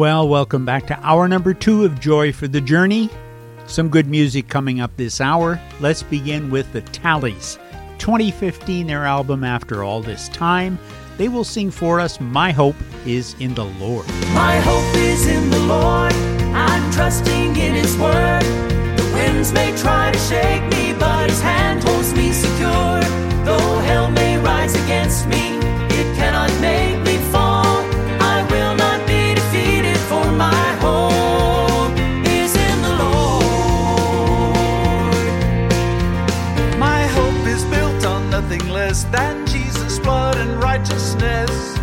Well, welcome back to hour number two of Joy for the Journey. Some good music coming up this hour. Let's begin with the Talleys. 2015, their album After All This Time. They will sing for us My Hope is in the Lord. My hope is in the Lord. I'm trusting in His Word. The winds may try to shake me, but His hand holds me secure. Though hell may rise against me, it cannot make righteousness.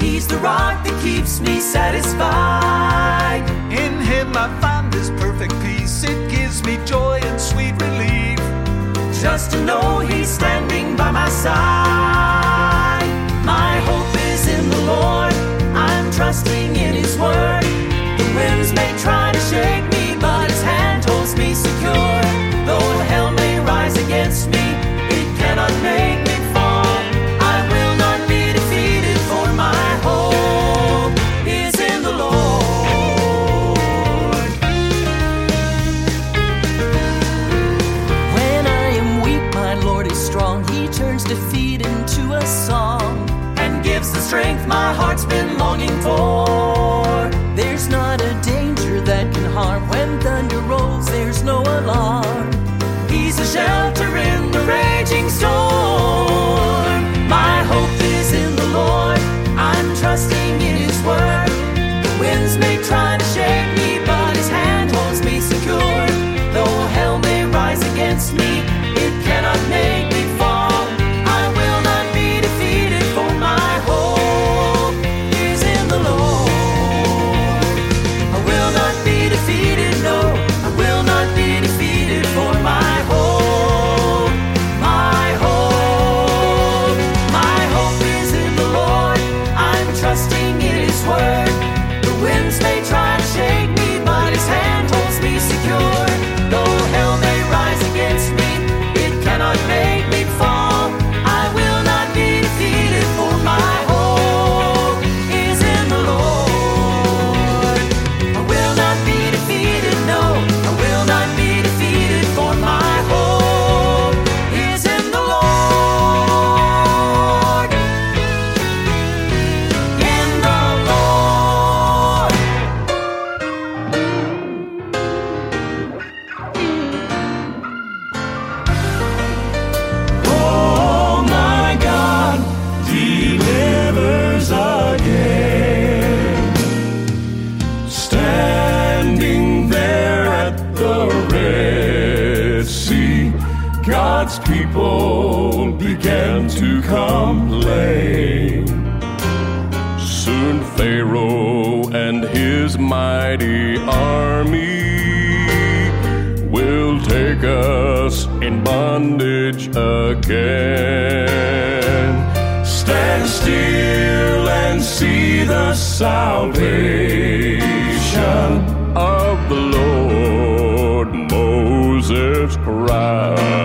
He's the rock that keeps me satisfied. In Him I find this perfect peace, it gives me joy and sweet relief. Just to know He's standing by my side. My hope is in the Lord, I'm trusting in His word. The winds may try to shake me. thunder rolls, there's no alarm. He's a shelter in the raging storm. My hope is in the Lord. I'm trusting. cry.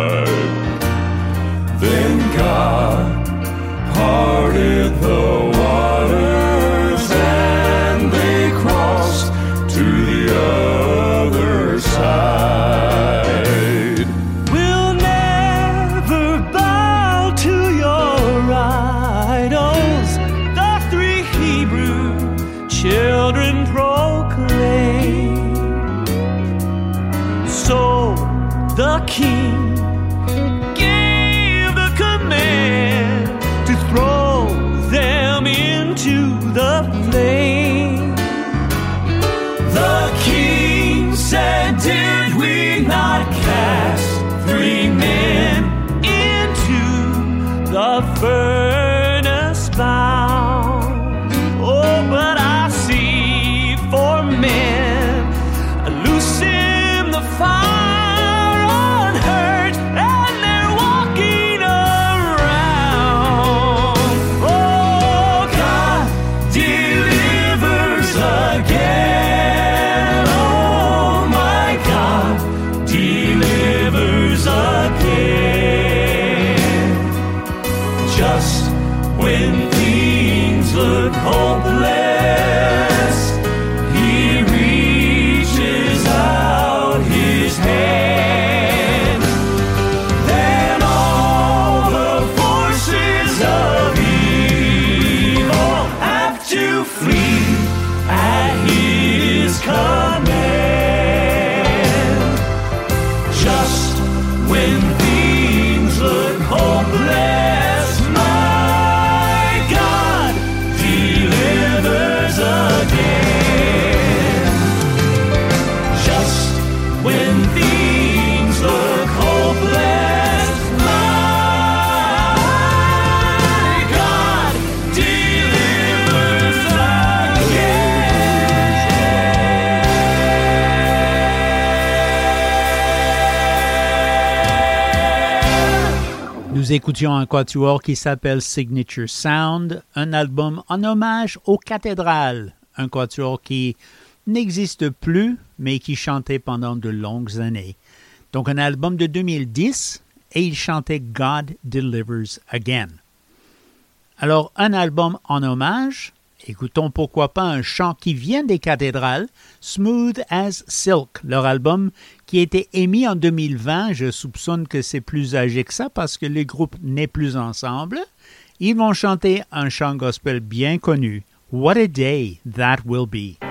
Nous écoutions un quatuor qui s'appelle Signature Sound, un album en hommage aux cathédrales, un quatuor qui n'existe plus, mais qui chantait pendant de longues années. Donc un album de 2010, et il chantait God Delivers Again. Alors un album en hommage, Écoutons pourquoi pas un chant qui vient des cathédrales, Smooth as Silk, leur album qui a été émis en 2020. Je soupçonne que c'est plus âgé que ça parce que les groupes n'est plus ensemble. Ils vont chanter un chant gospel bien connu, What a Day That Will Be.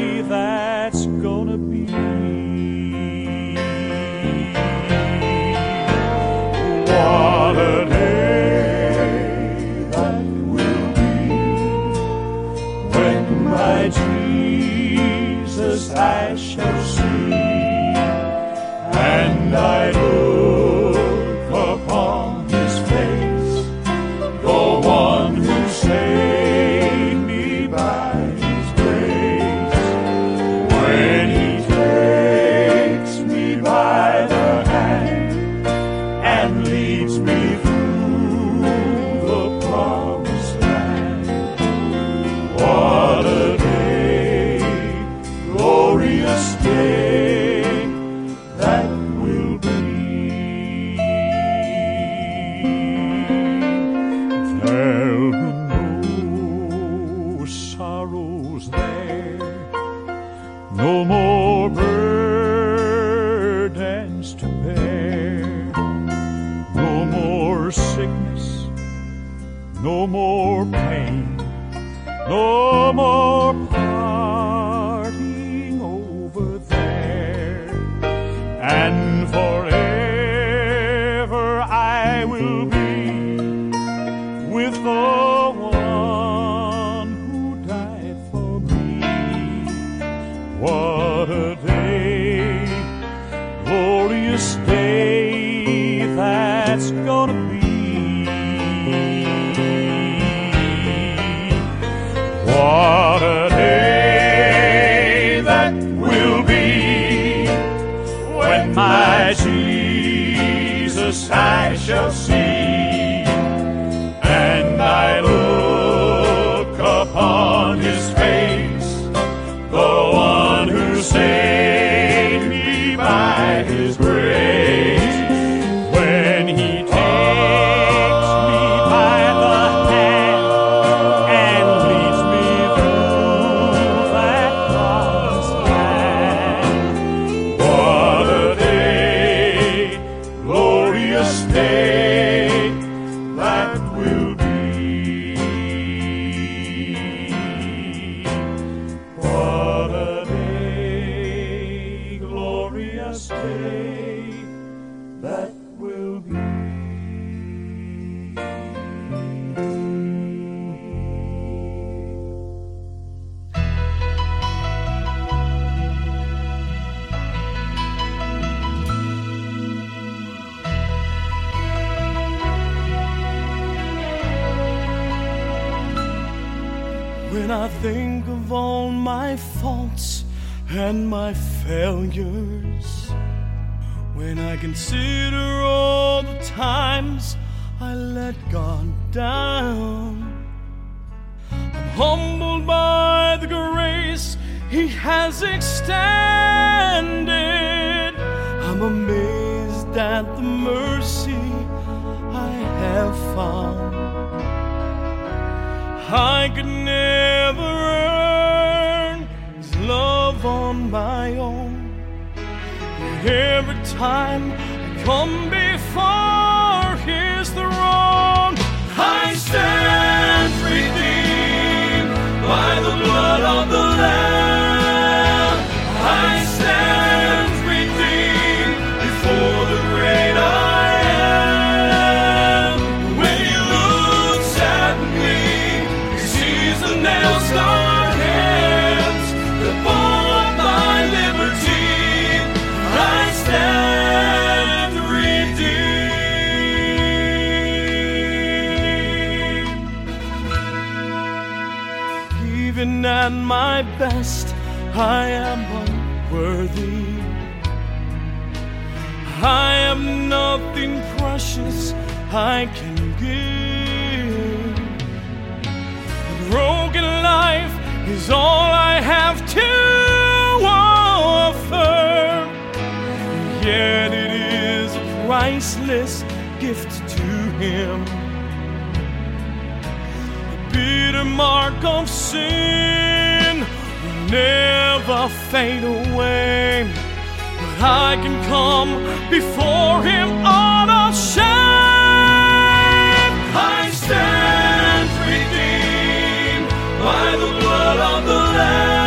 never earn His love on my own. Every time I come before His throne, I stand redeemed by the blood of the Lamb. At my best, I am unworthy. I have nothing precious I can give. A broken life is all I have to offer. Yet it is a priceless gift to Him. The bitter mark of sin never fade away. But I can come before Him unashamed. I stand redeemed by the blood of the Lamb.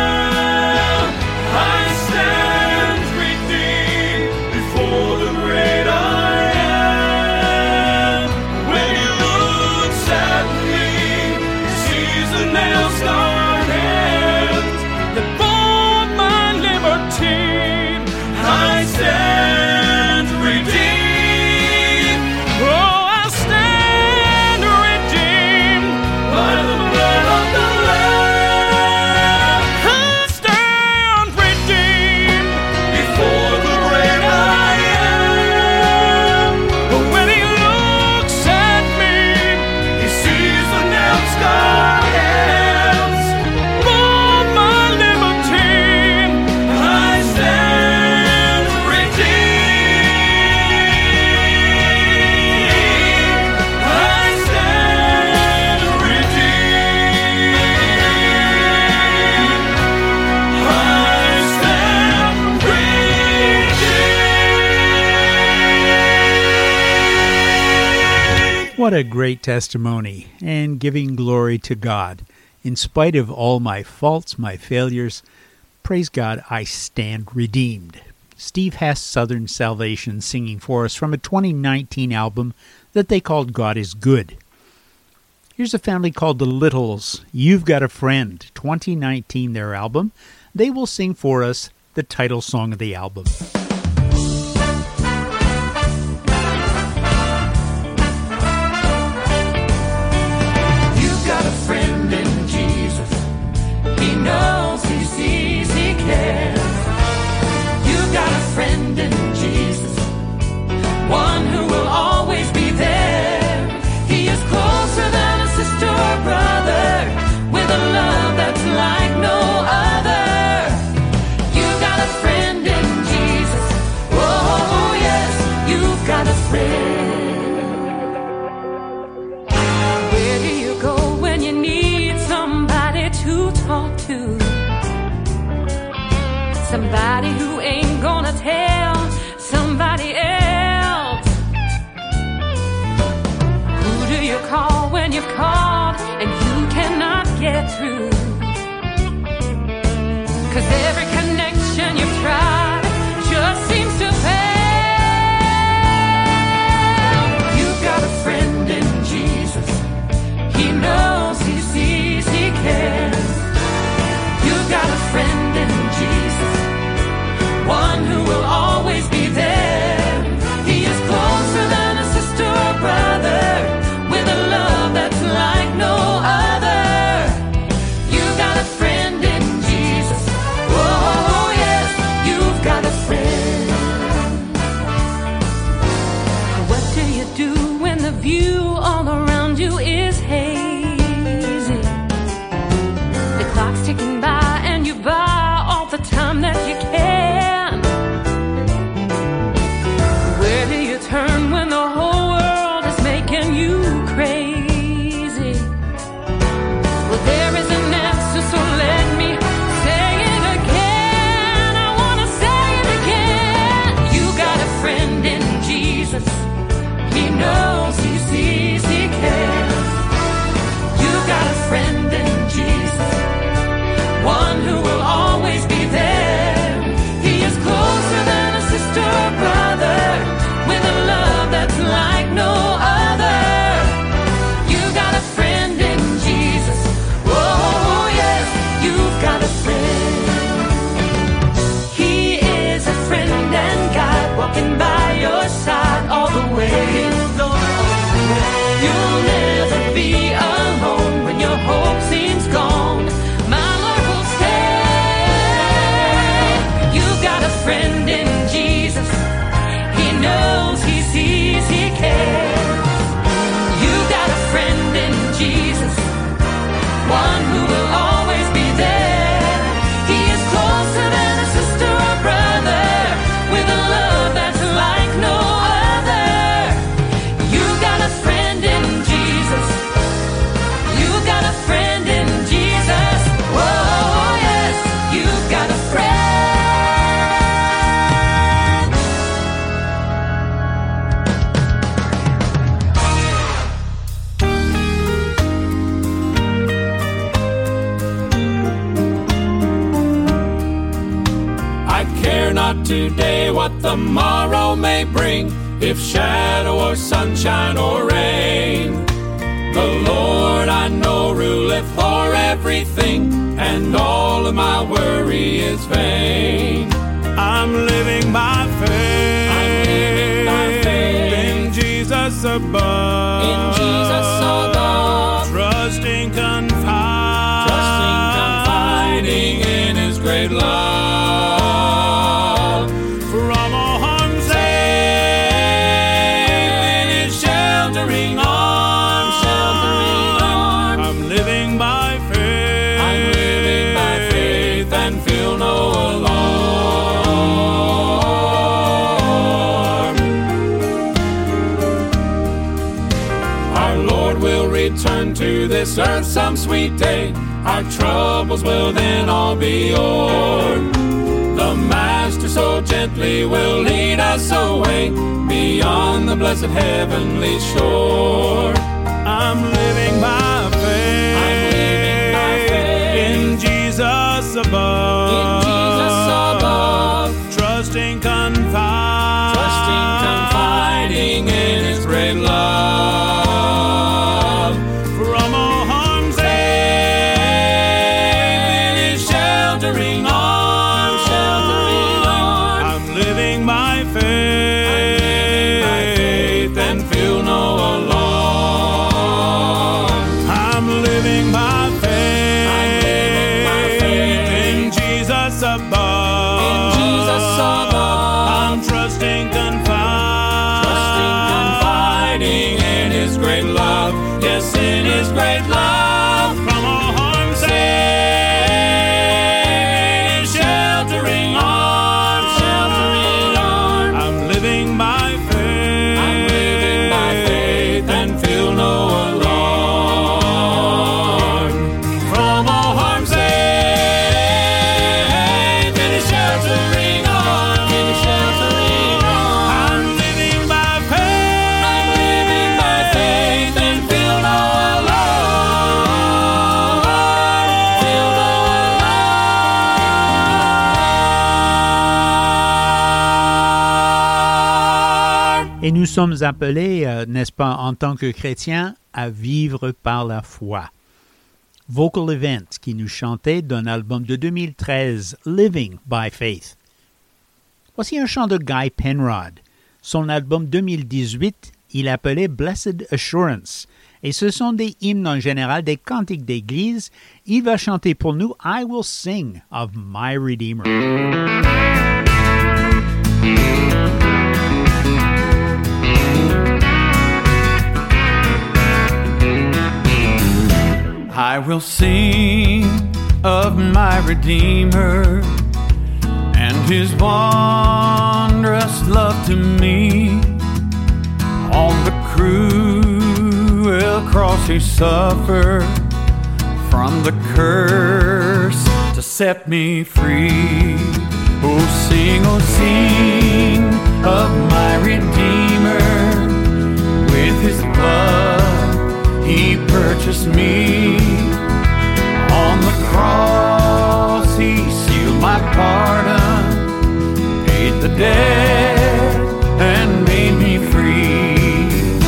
A great testimony and giving glory to God. In spite of all my faults, my failures, praise God, I stand redeemed. Steve Hess, Southern Salvation, singing for us from a 2019 album that they called God is Good. Here's a family called the Littles. You've Got a Friend, 2019, their album. They will sing for us the title song of the album. Every today what the morrow may bring, if shadow or sunshine or rain. The Lord I know ruleth o'er everything, and all of my worry is vain. I'm living by faith. I'm living by faith. In Jesus above. In Jesus above, Trusting, confiding. trusting, confiding in His great love. To this earth some sweet day. Our troubles will then all be o'er. The Master so gently will lead us away beyond the blessed heavenly shore. I'm living by faith. I'm living by faith. In Jesus above. In Jesus above. Trusting. Et nous sommes appelés, euh, n'est-ce pas, en tant que chrétiens, à vivre par la foi. Vocal Event, qui nous chantait d'un album de 2013, Living by Faith. Voici un chant de Guy Penrod. Son album 2018, il appelait Blessed Assurance. Et ce sont des hymnes en général, des cantiques d'église. Il va chanter pour nous I Will Sing of My Redeemer. I will sing of my Redeemer and his wondrous love to me. On the cruel cross he suffered from the curse to set me free. Oh, sing, oh, sing of my Redeemer with his blood he purchased me on the cross he sealed my pardon paid the debt and made me free.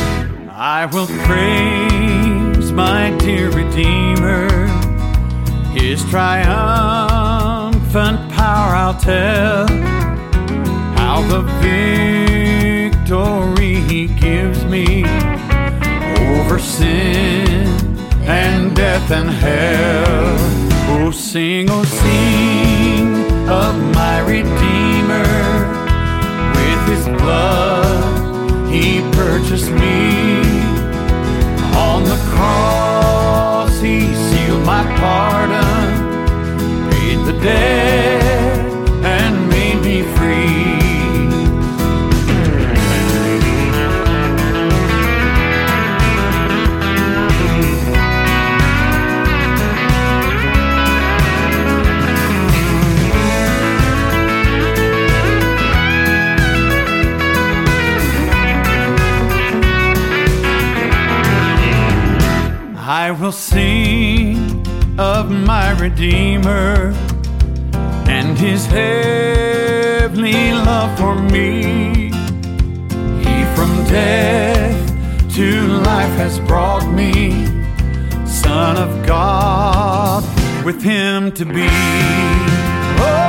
I will praise my dear redeemer. His triumphant power i'll tell. How the victory he gives me over sin and death and hell. Oh, sing, oh, sing of my Redeemer. With his blood, with Him to be. Oh,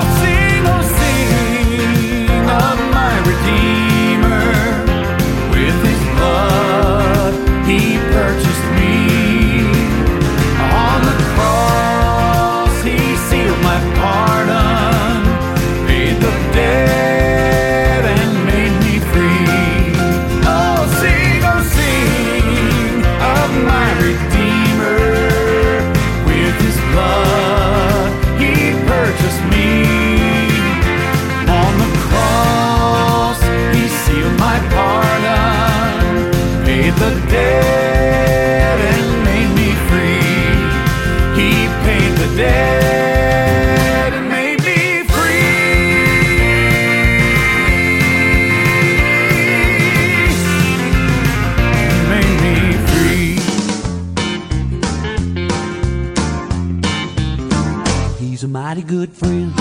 mighty good friend.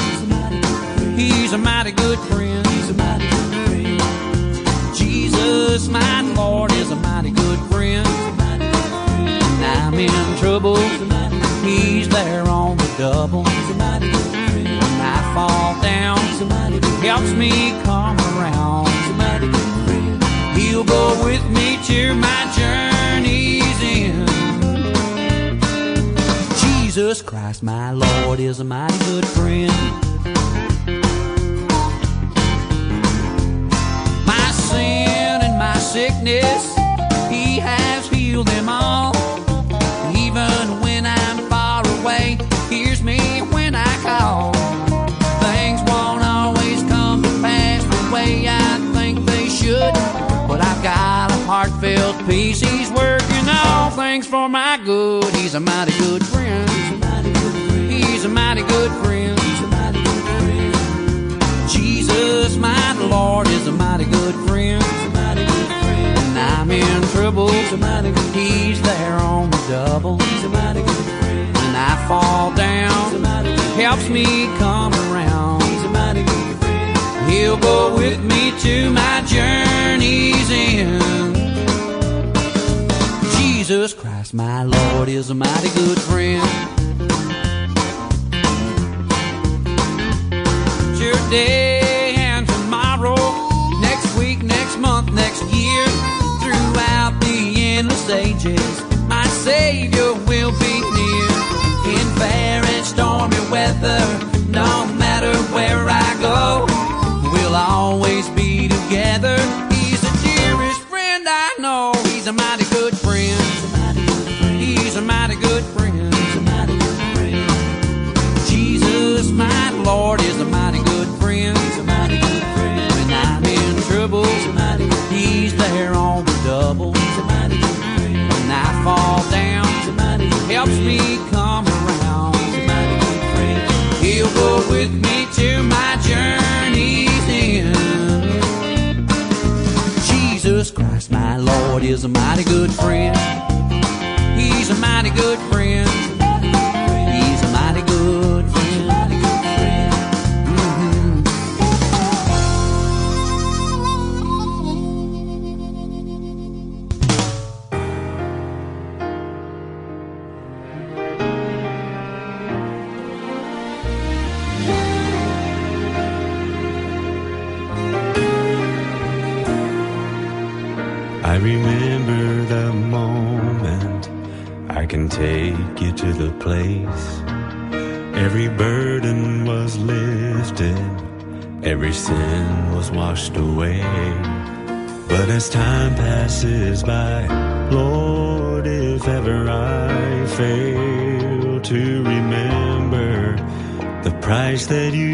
He's a mighty good friend. He's a mighty good friend. Jesus, my Lord, is a mighty good friend. When I'm in trouble, He's there on the double. When I fall down, He helps me come around. He'll go with me to my journey's Jesus Christ, my Lord, is mighty good friend. My sin and my sickness, He has healed them all. Even when I'm far away, hears me when I call. Things won't always come to pass the way I think they should, but I've got a heartfelt peace. He's working all things for my good. He's a mighty good friend. He's a mighty good friend. Jesus, my Lord, is a mighty good friend. When I'm in trouble, He's there on the double. When I fall down, helps me come around. He'll go with me to my journey's end. Jesus Christ, my Lord, is a mighty good friend. Today and tomorrow, next week, next month, next year, throughout the endless ages, my Savior will be near. In fair and is a mighty good friend. He's a mighty good that you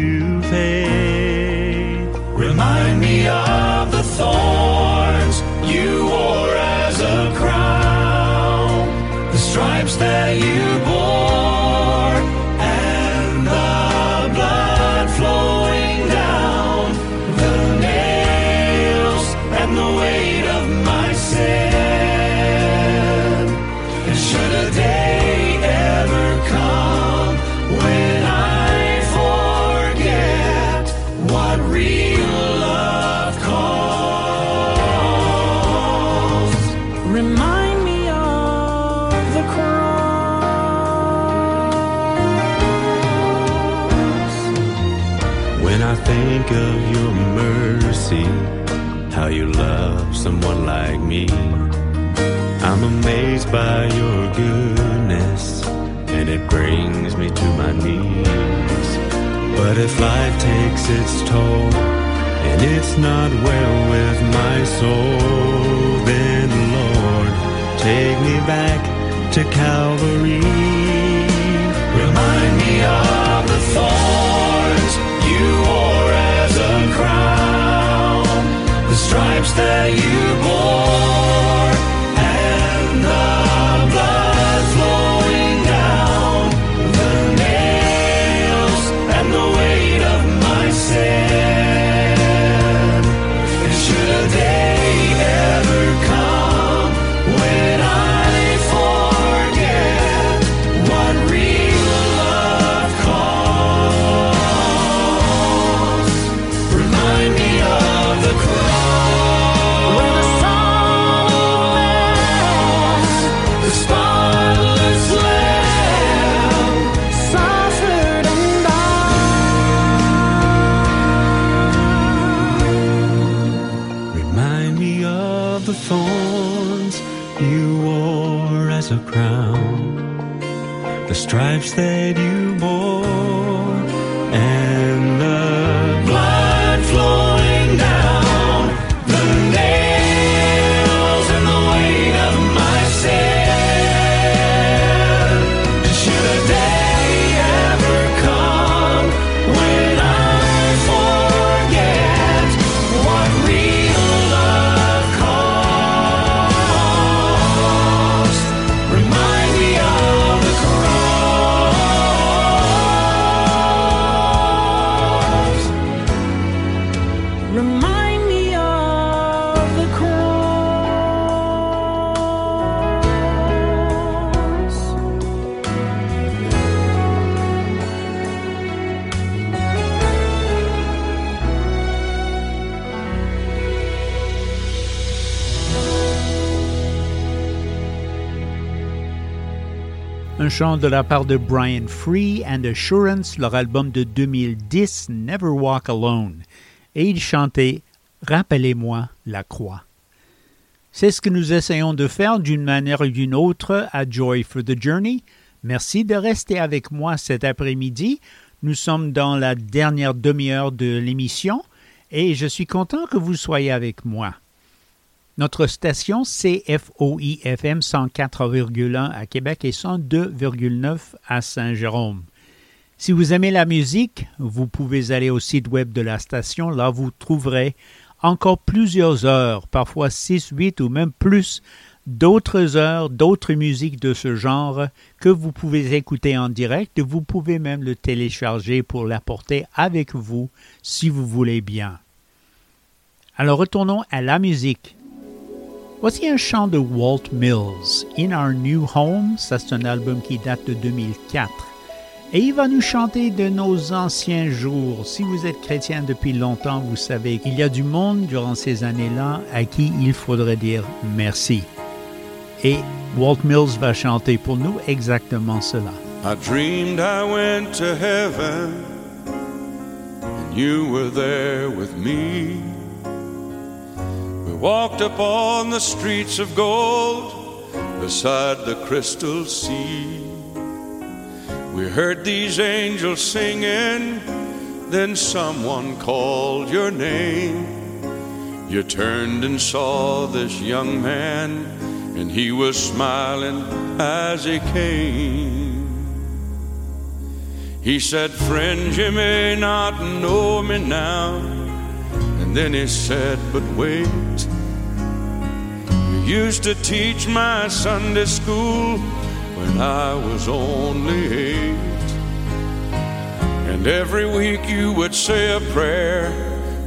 of the thorns you wore as a crown, the stripes that you bore, chant de la part de Brian Free and Assurance, leur album de 2010, Never Walk Alone. Et il chantait Rappelez-moi la croix. C'est ce que nous essayons de faire d'une manière ou d'une autre à Joy for the Journey. Merci de rester avec moi cet après-midi. Nous sommes dans la dernière demi-heure de l'émission et je suis content que vous soyez avec moi. Notre station CFOI-FM 104,1 à Québec et 102,9 à Saint-Jérôme. Si vous aimez la musique, vous pouvez aller au site web de la station. Là, vous trouverez encore plusieurs heures, parfois 6, 8 ou même plus, d'autres heures, d'autres musiques de ce genre que vous pouvez écouter en direct. Vous pouvez même le télécharger pour l'apporter avec vous si vous voulez bien. Alors retournons à la musique. Voici un chant de Walt Mills, In Our New Home. Ça, c'est un album qui date de 2004. Et il va nous chanter de nos anciens jours. Si vous êtes chrétien depuis longtemps, vous savez qu'il y a du monde durant ces années-là à qui il faudrait dire merci. Et Walt Mills va chanter pour nous exactement cela. I dreamed I went to heaven and you were there with me. Walked upon the streets of gold beside the crystal sea. We heard these angels singing, then someone called your name. You turned and saw this young man, and he was smiling as he came. He said, Friend, you may not know me now. Then he said, But wait. You used to teach my Sunday school when I was only eight. And every week you would say a prayer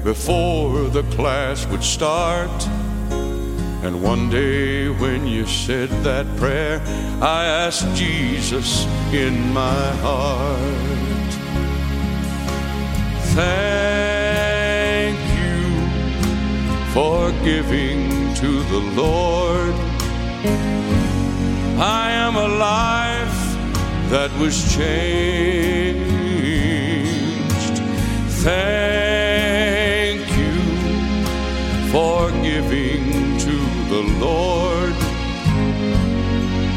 before the class would start. And one day when you said that prayer, I asked Jesus in my heart. Thank for giving to the Lord. I am a life that was changed. Thank you for giving to the Lord.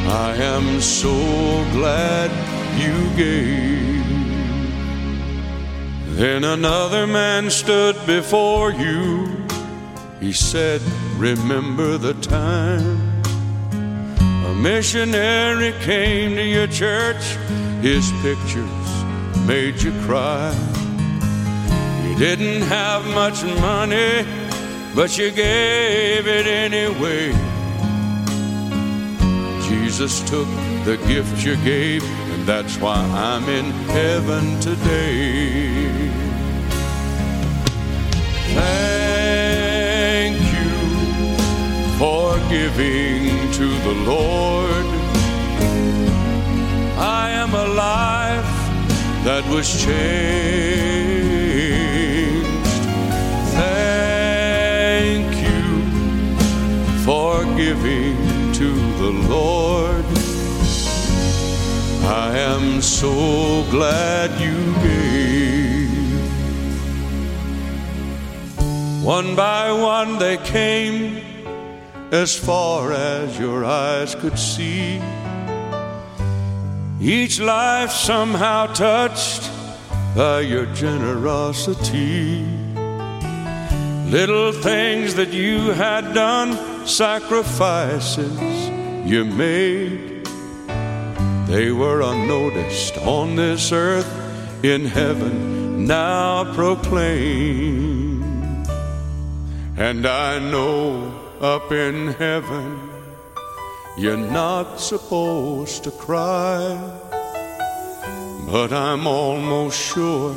I am so glad you gave. Then another man stood before you. He said, Remember the time a missionary came to your church. His pictures made you cry. You didn't have much money, but you gave it anyway. Jesus took the gift you gave, and that's why I'm in heaven today. For giving to the Lord. I am a life that was changed. Thank you for giving to the Lord. I am so glad you gave. One by one they came as far as your eyes could see. Each life somehow touched by your generosity. Little things that you had done, sacrifices you made. They were unnoticed on this earth, in heaven now proclaimed. And I know up in heaven you're not supposed to cry, but I'm almost sure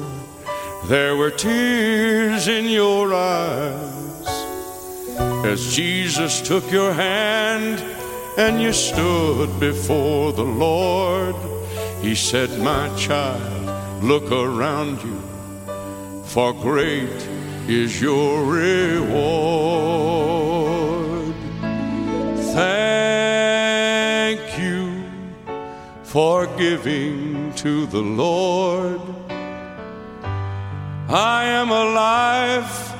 there were tears in your eyes as Jesus took your hand and you stood before the Lord. He said, My child, look around you, for great is your reward. For giving to the Lord. I am a life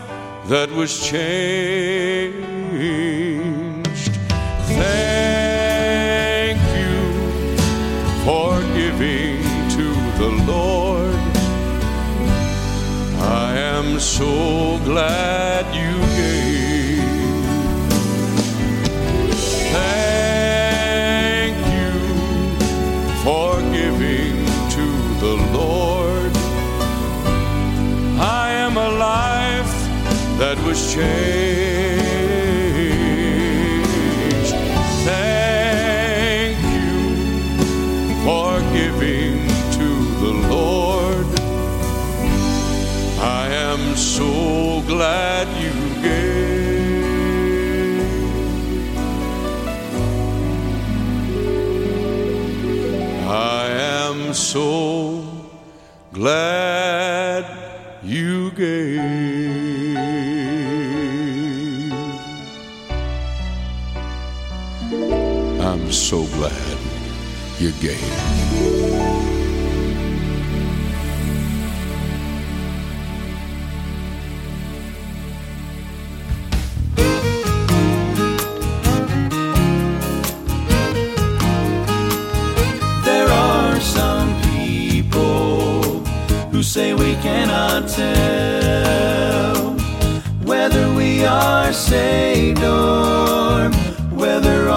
that was changed. Thank you for giving to the Lord. I am so glad you was changed. Thank you for giving to the Lord. I am so glad you gave. I am so glad I'm so glad you gave. There are some people who say we cannot tell whether we are saved or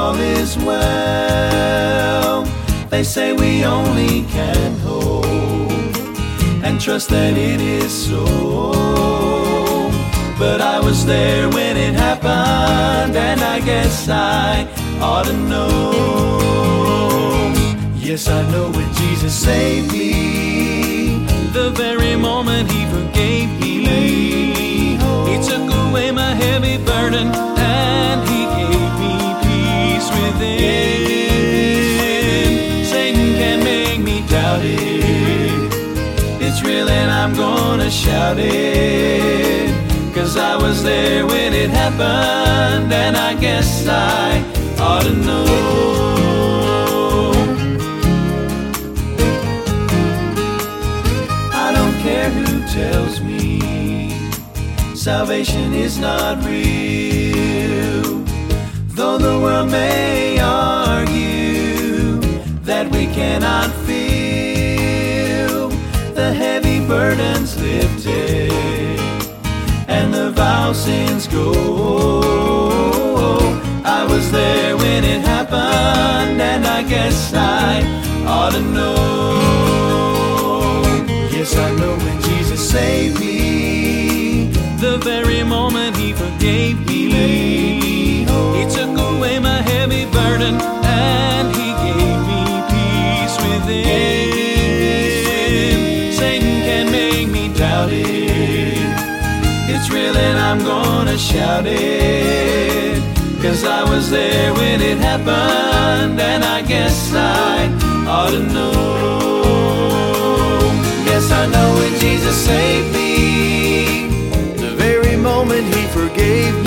all is well. They say we only can hope and trust that it is so. But I was there when it happened, and I guess I ought to know. Yes, I know when Jesus saved me, the very moment He forgave me, He took away my heavy burden and He gave within. Satan can make me doubt it. It's real and I'm gonna shout it. Cause I was there when it happened, and I guess I ought to know. I don't care who tells me salvation is not real. The world may argue that we cannot feel the heavy burdens lifted and the vow sins go. I was there when it happened, and I guess I ought to know. Yes, I know when Jesus saved me, the very moment It's real and I'm gonna shout it. Cause I was there when it happened, and I guess I ought to know. Yes, I know when Jesus saved me, the very moment He forgave me,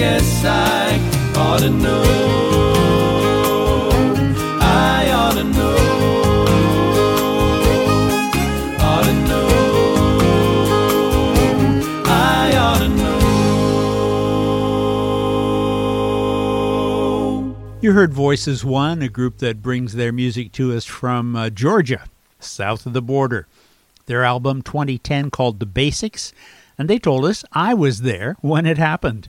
guess I ought to know. I ought to know. You heard Voices One, a group that brings their music to us from uh, Georgia, south of the border. Their album 2010 called The Basics, and they told us I was there when it happened.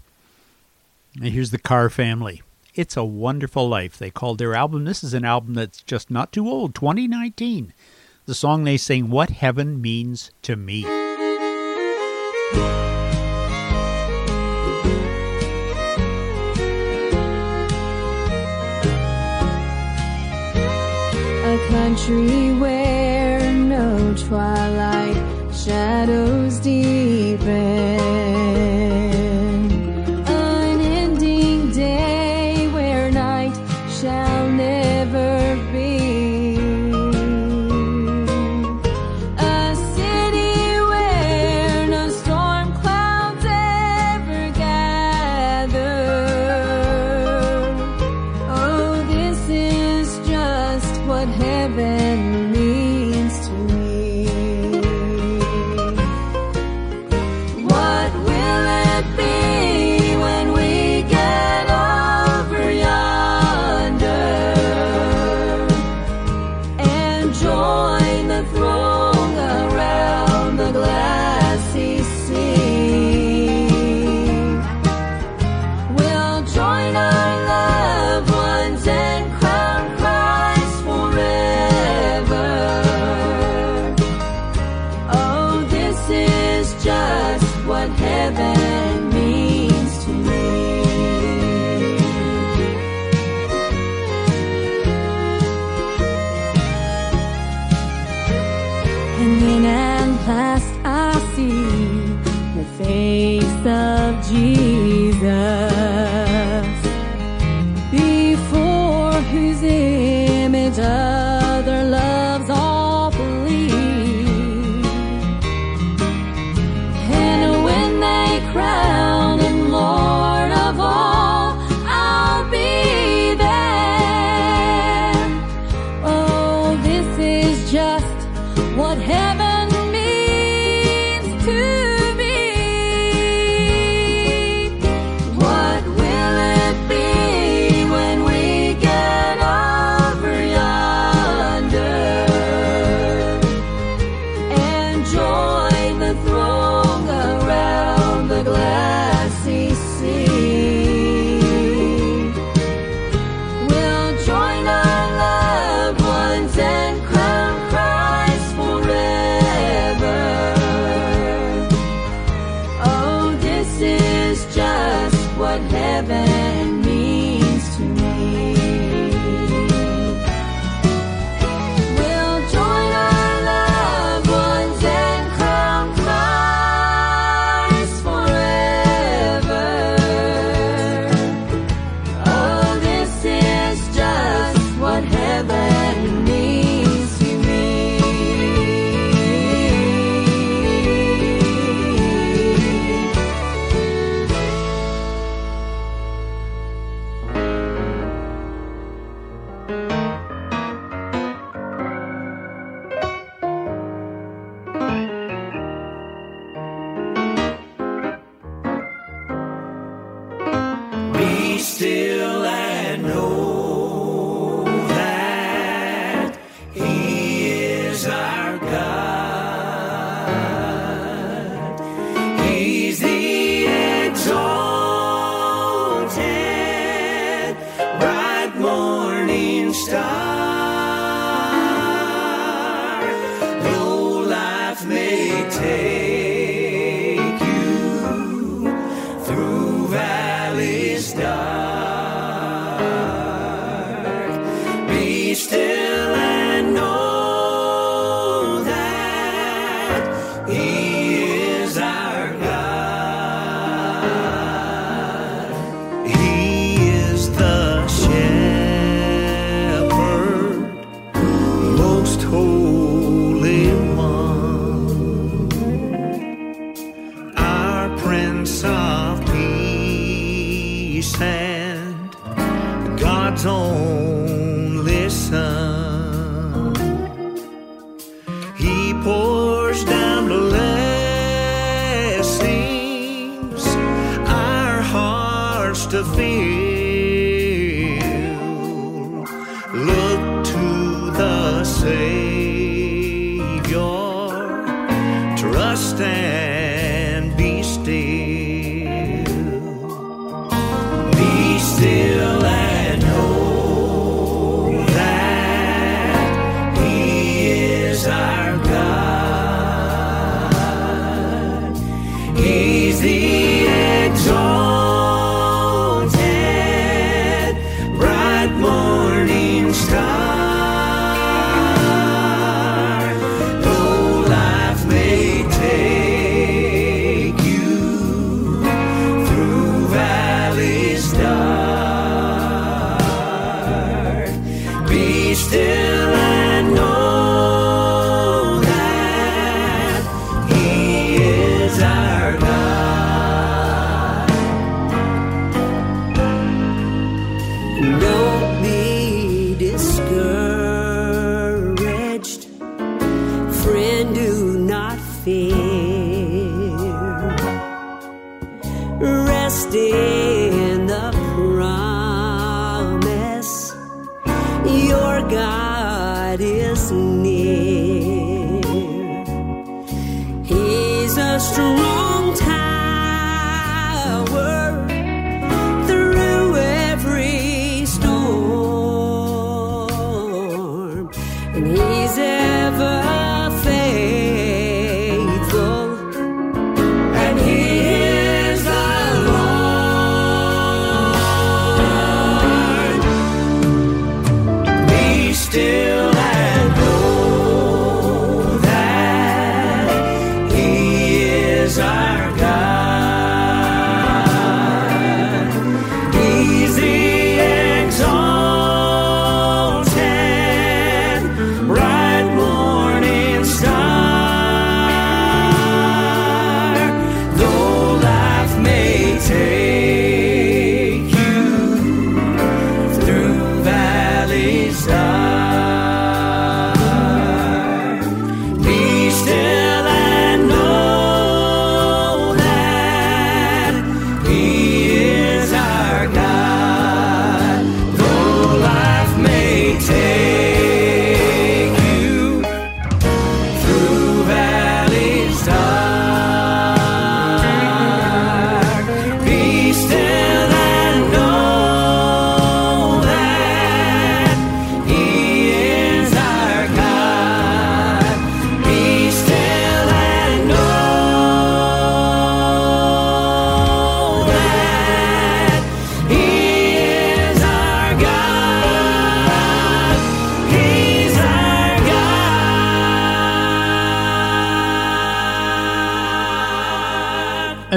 Here's the Carr family. It's a Wonderful Life, they called their album. This is an album that's just not too old, 2019. The song they sing, What Heaven Means to Me. A country where no twilight shadows deepen. Heaven still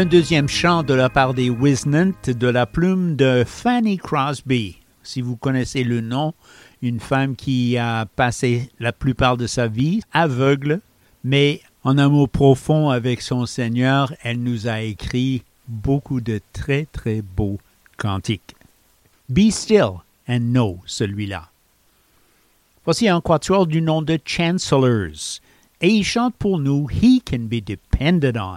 un deuxième chant de la part des Wisnant de la plume de Fanny Crosby. Si vous connaissez le nom, une femme qui a passé la plupart de sa vie aveugle, mais en amour profond avec son Seigneur, elle nous a écrit beaucoup de très très beaux cantiques. Be still and know celui-là. Voici un quatuor du nom de Chancellors, et il chante pour nous He can be depended on.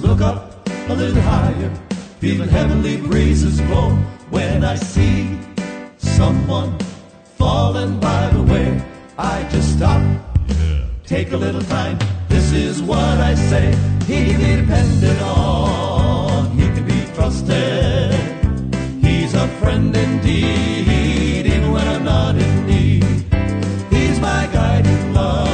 look up a little higher, feeling heavenly breezes blow when I see someone falling by the way. I just stop, take a little time. This is what I say. He can be depended on, he can be trusted. He's a friend indeed, even when I'm not in need. He's my guiding love.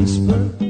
whisper.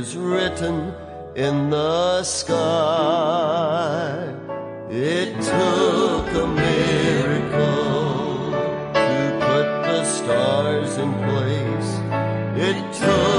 is written in the sky. It took a miracle to put the stars in place. It took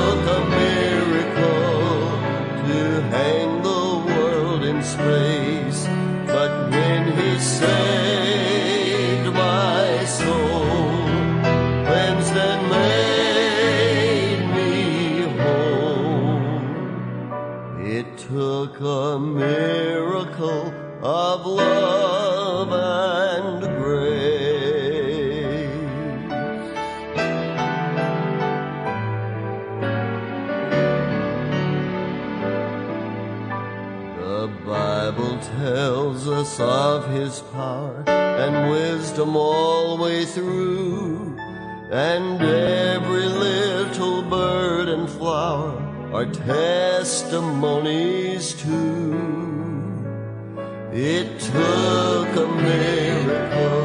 them all the way through. And every little bird and flower are testimonies too. It took a miracle.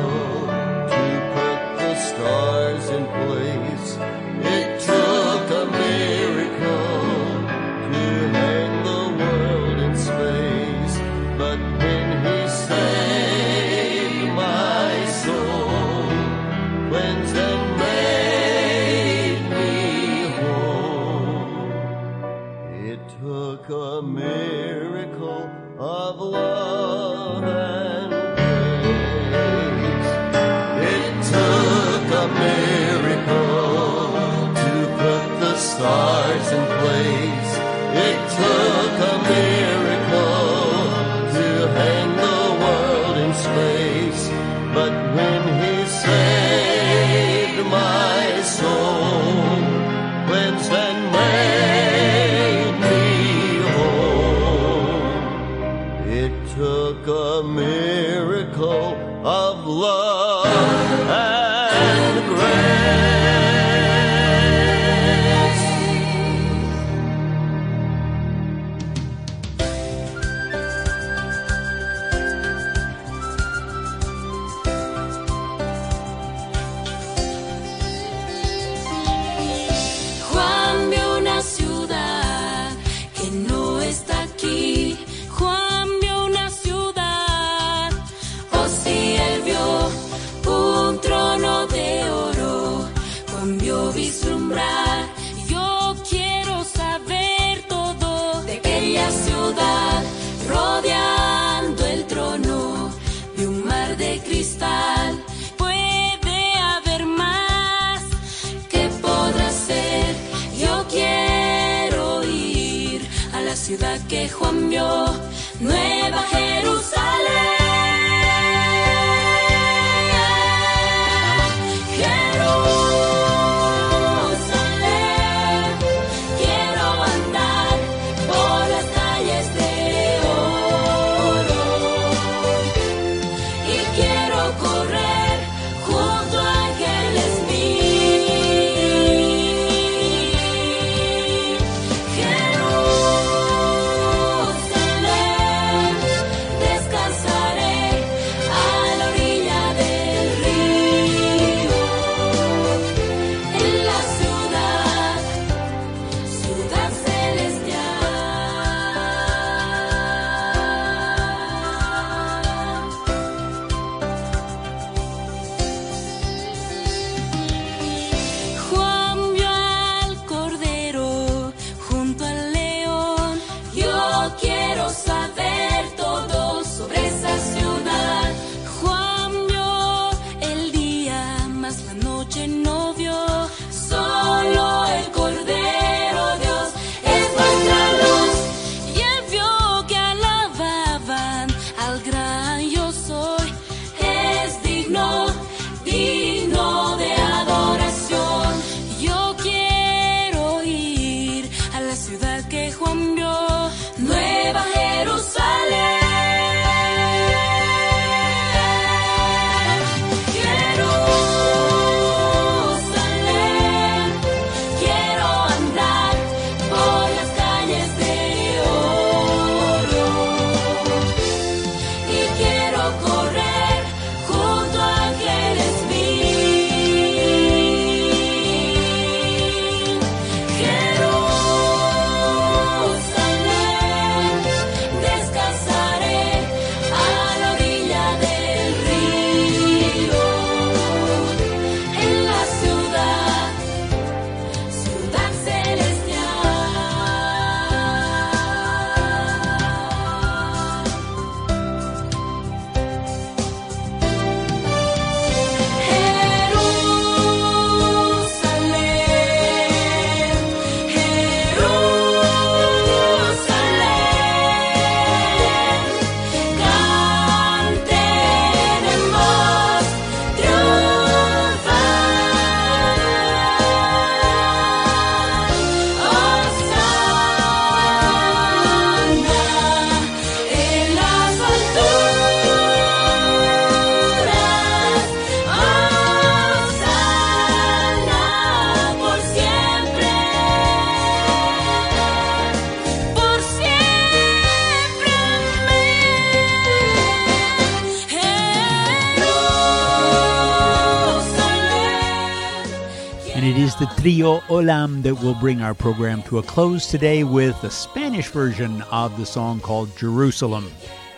The Olam that will bring our program to a close today with the Spanish version of the song called Jerusalem.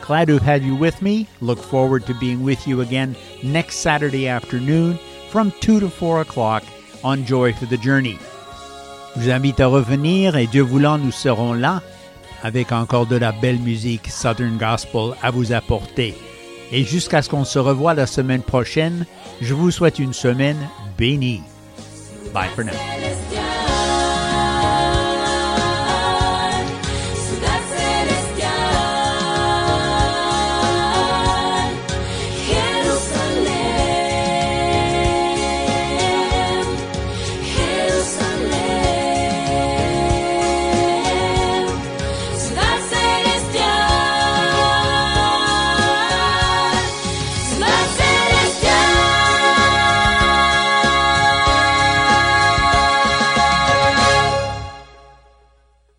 Glad to have had you with me. Look forward to being with you again next Saturday afternoon from 2 to 4 o'clock on Joy for the Journey. Je vous invite à revenir et Dieu voulant, nous serons là avec encore de la belle musique Southern Gospel à vous apporter. Et jusqu'à ce qu'on se revoie la semaine prochaine, je vous souhaite une semaine bénie. Bye for now.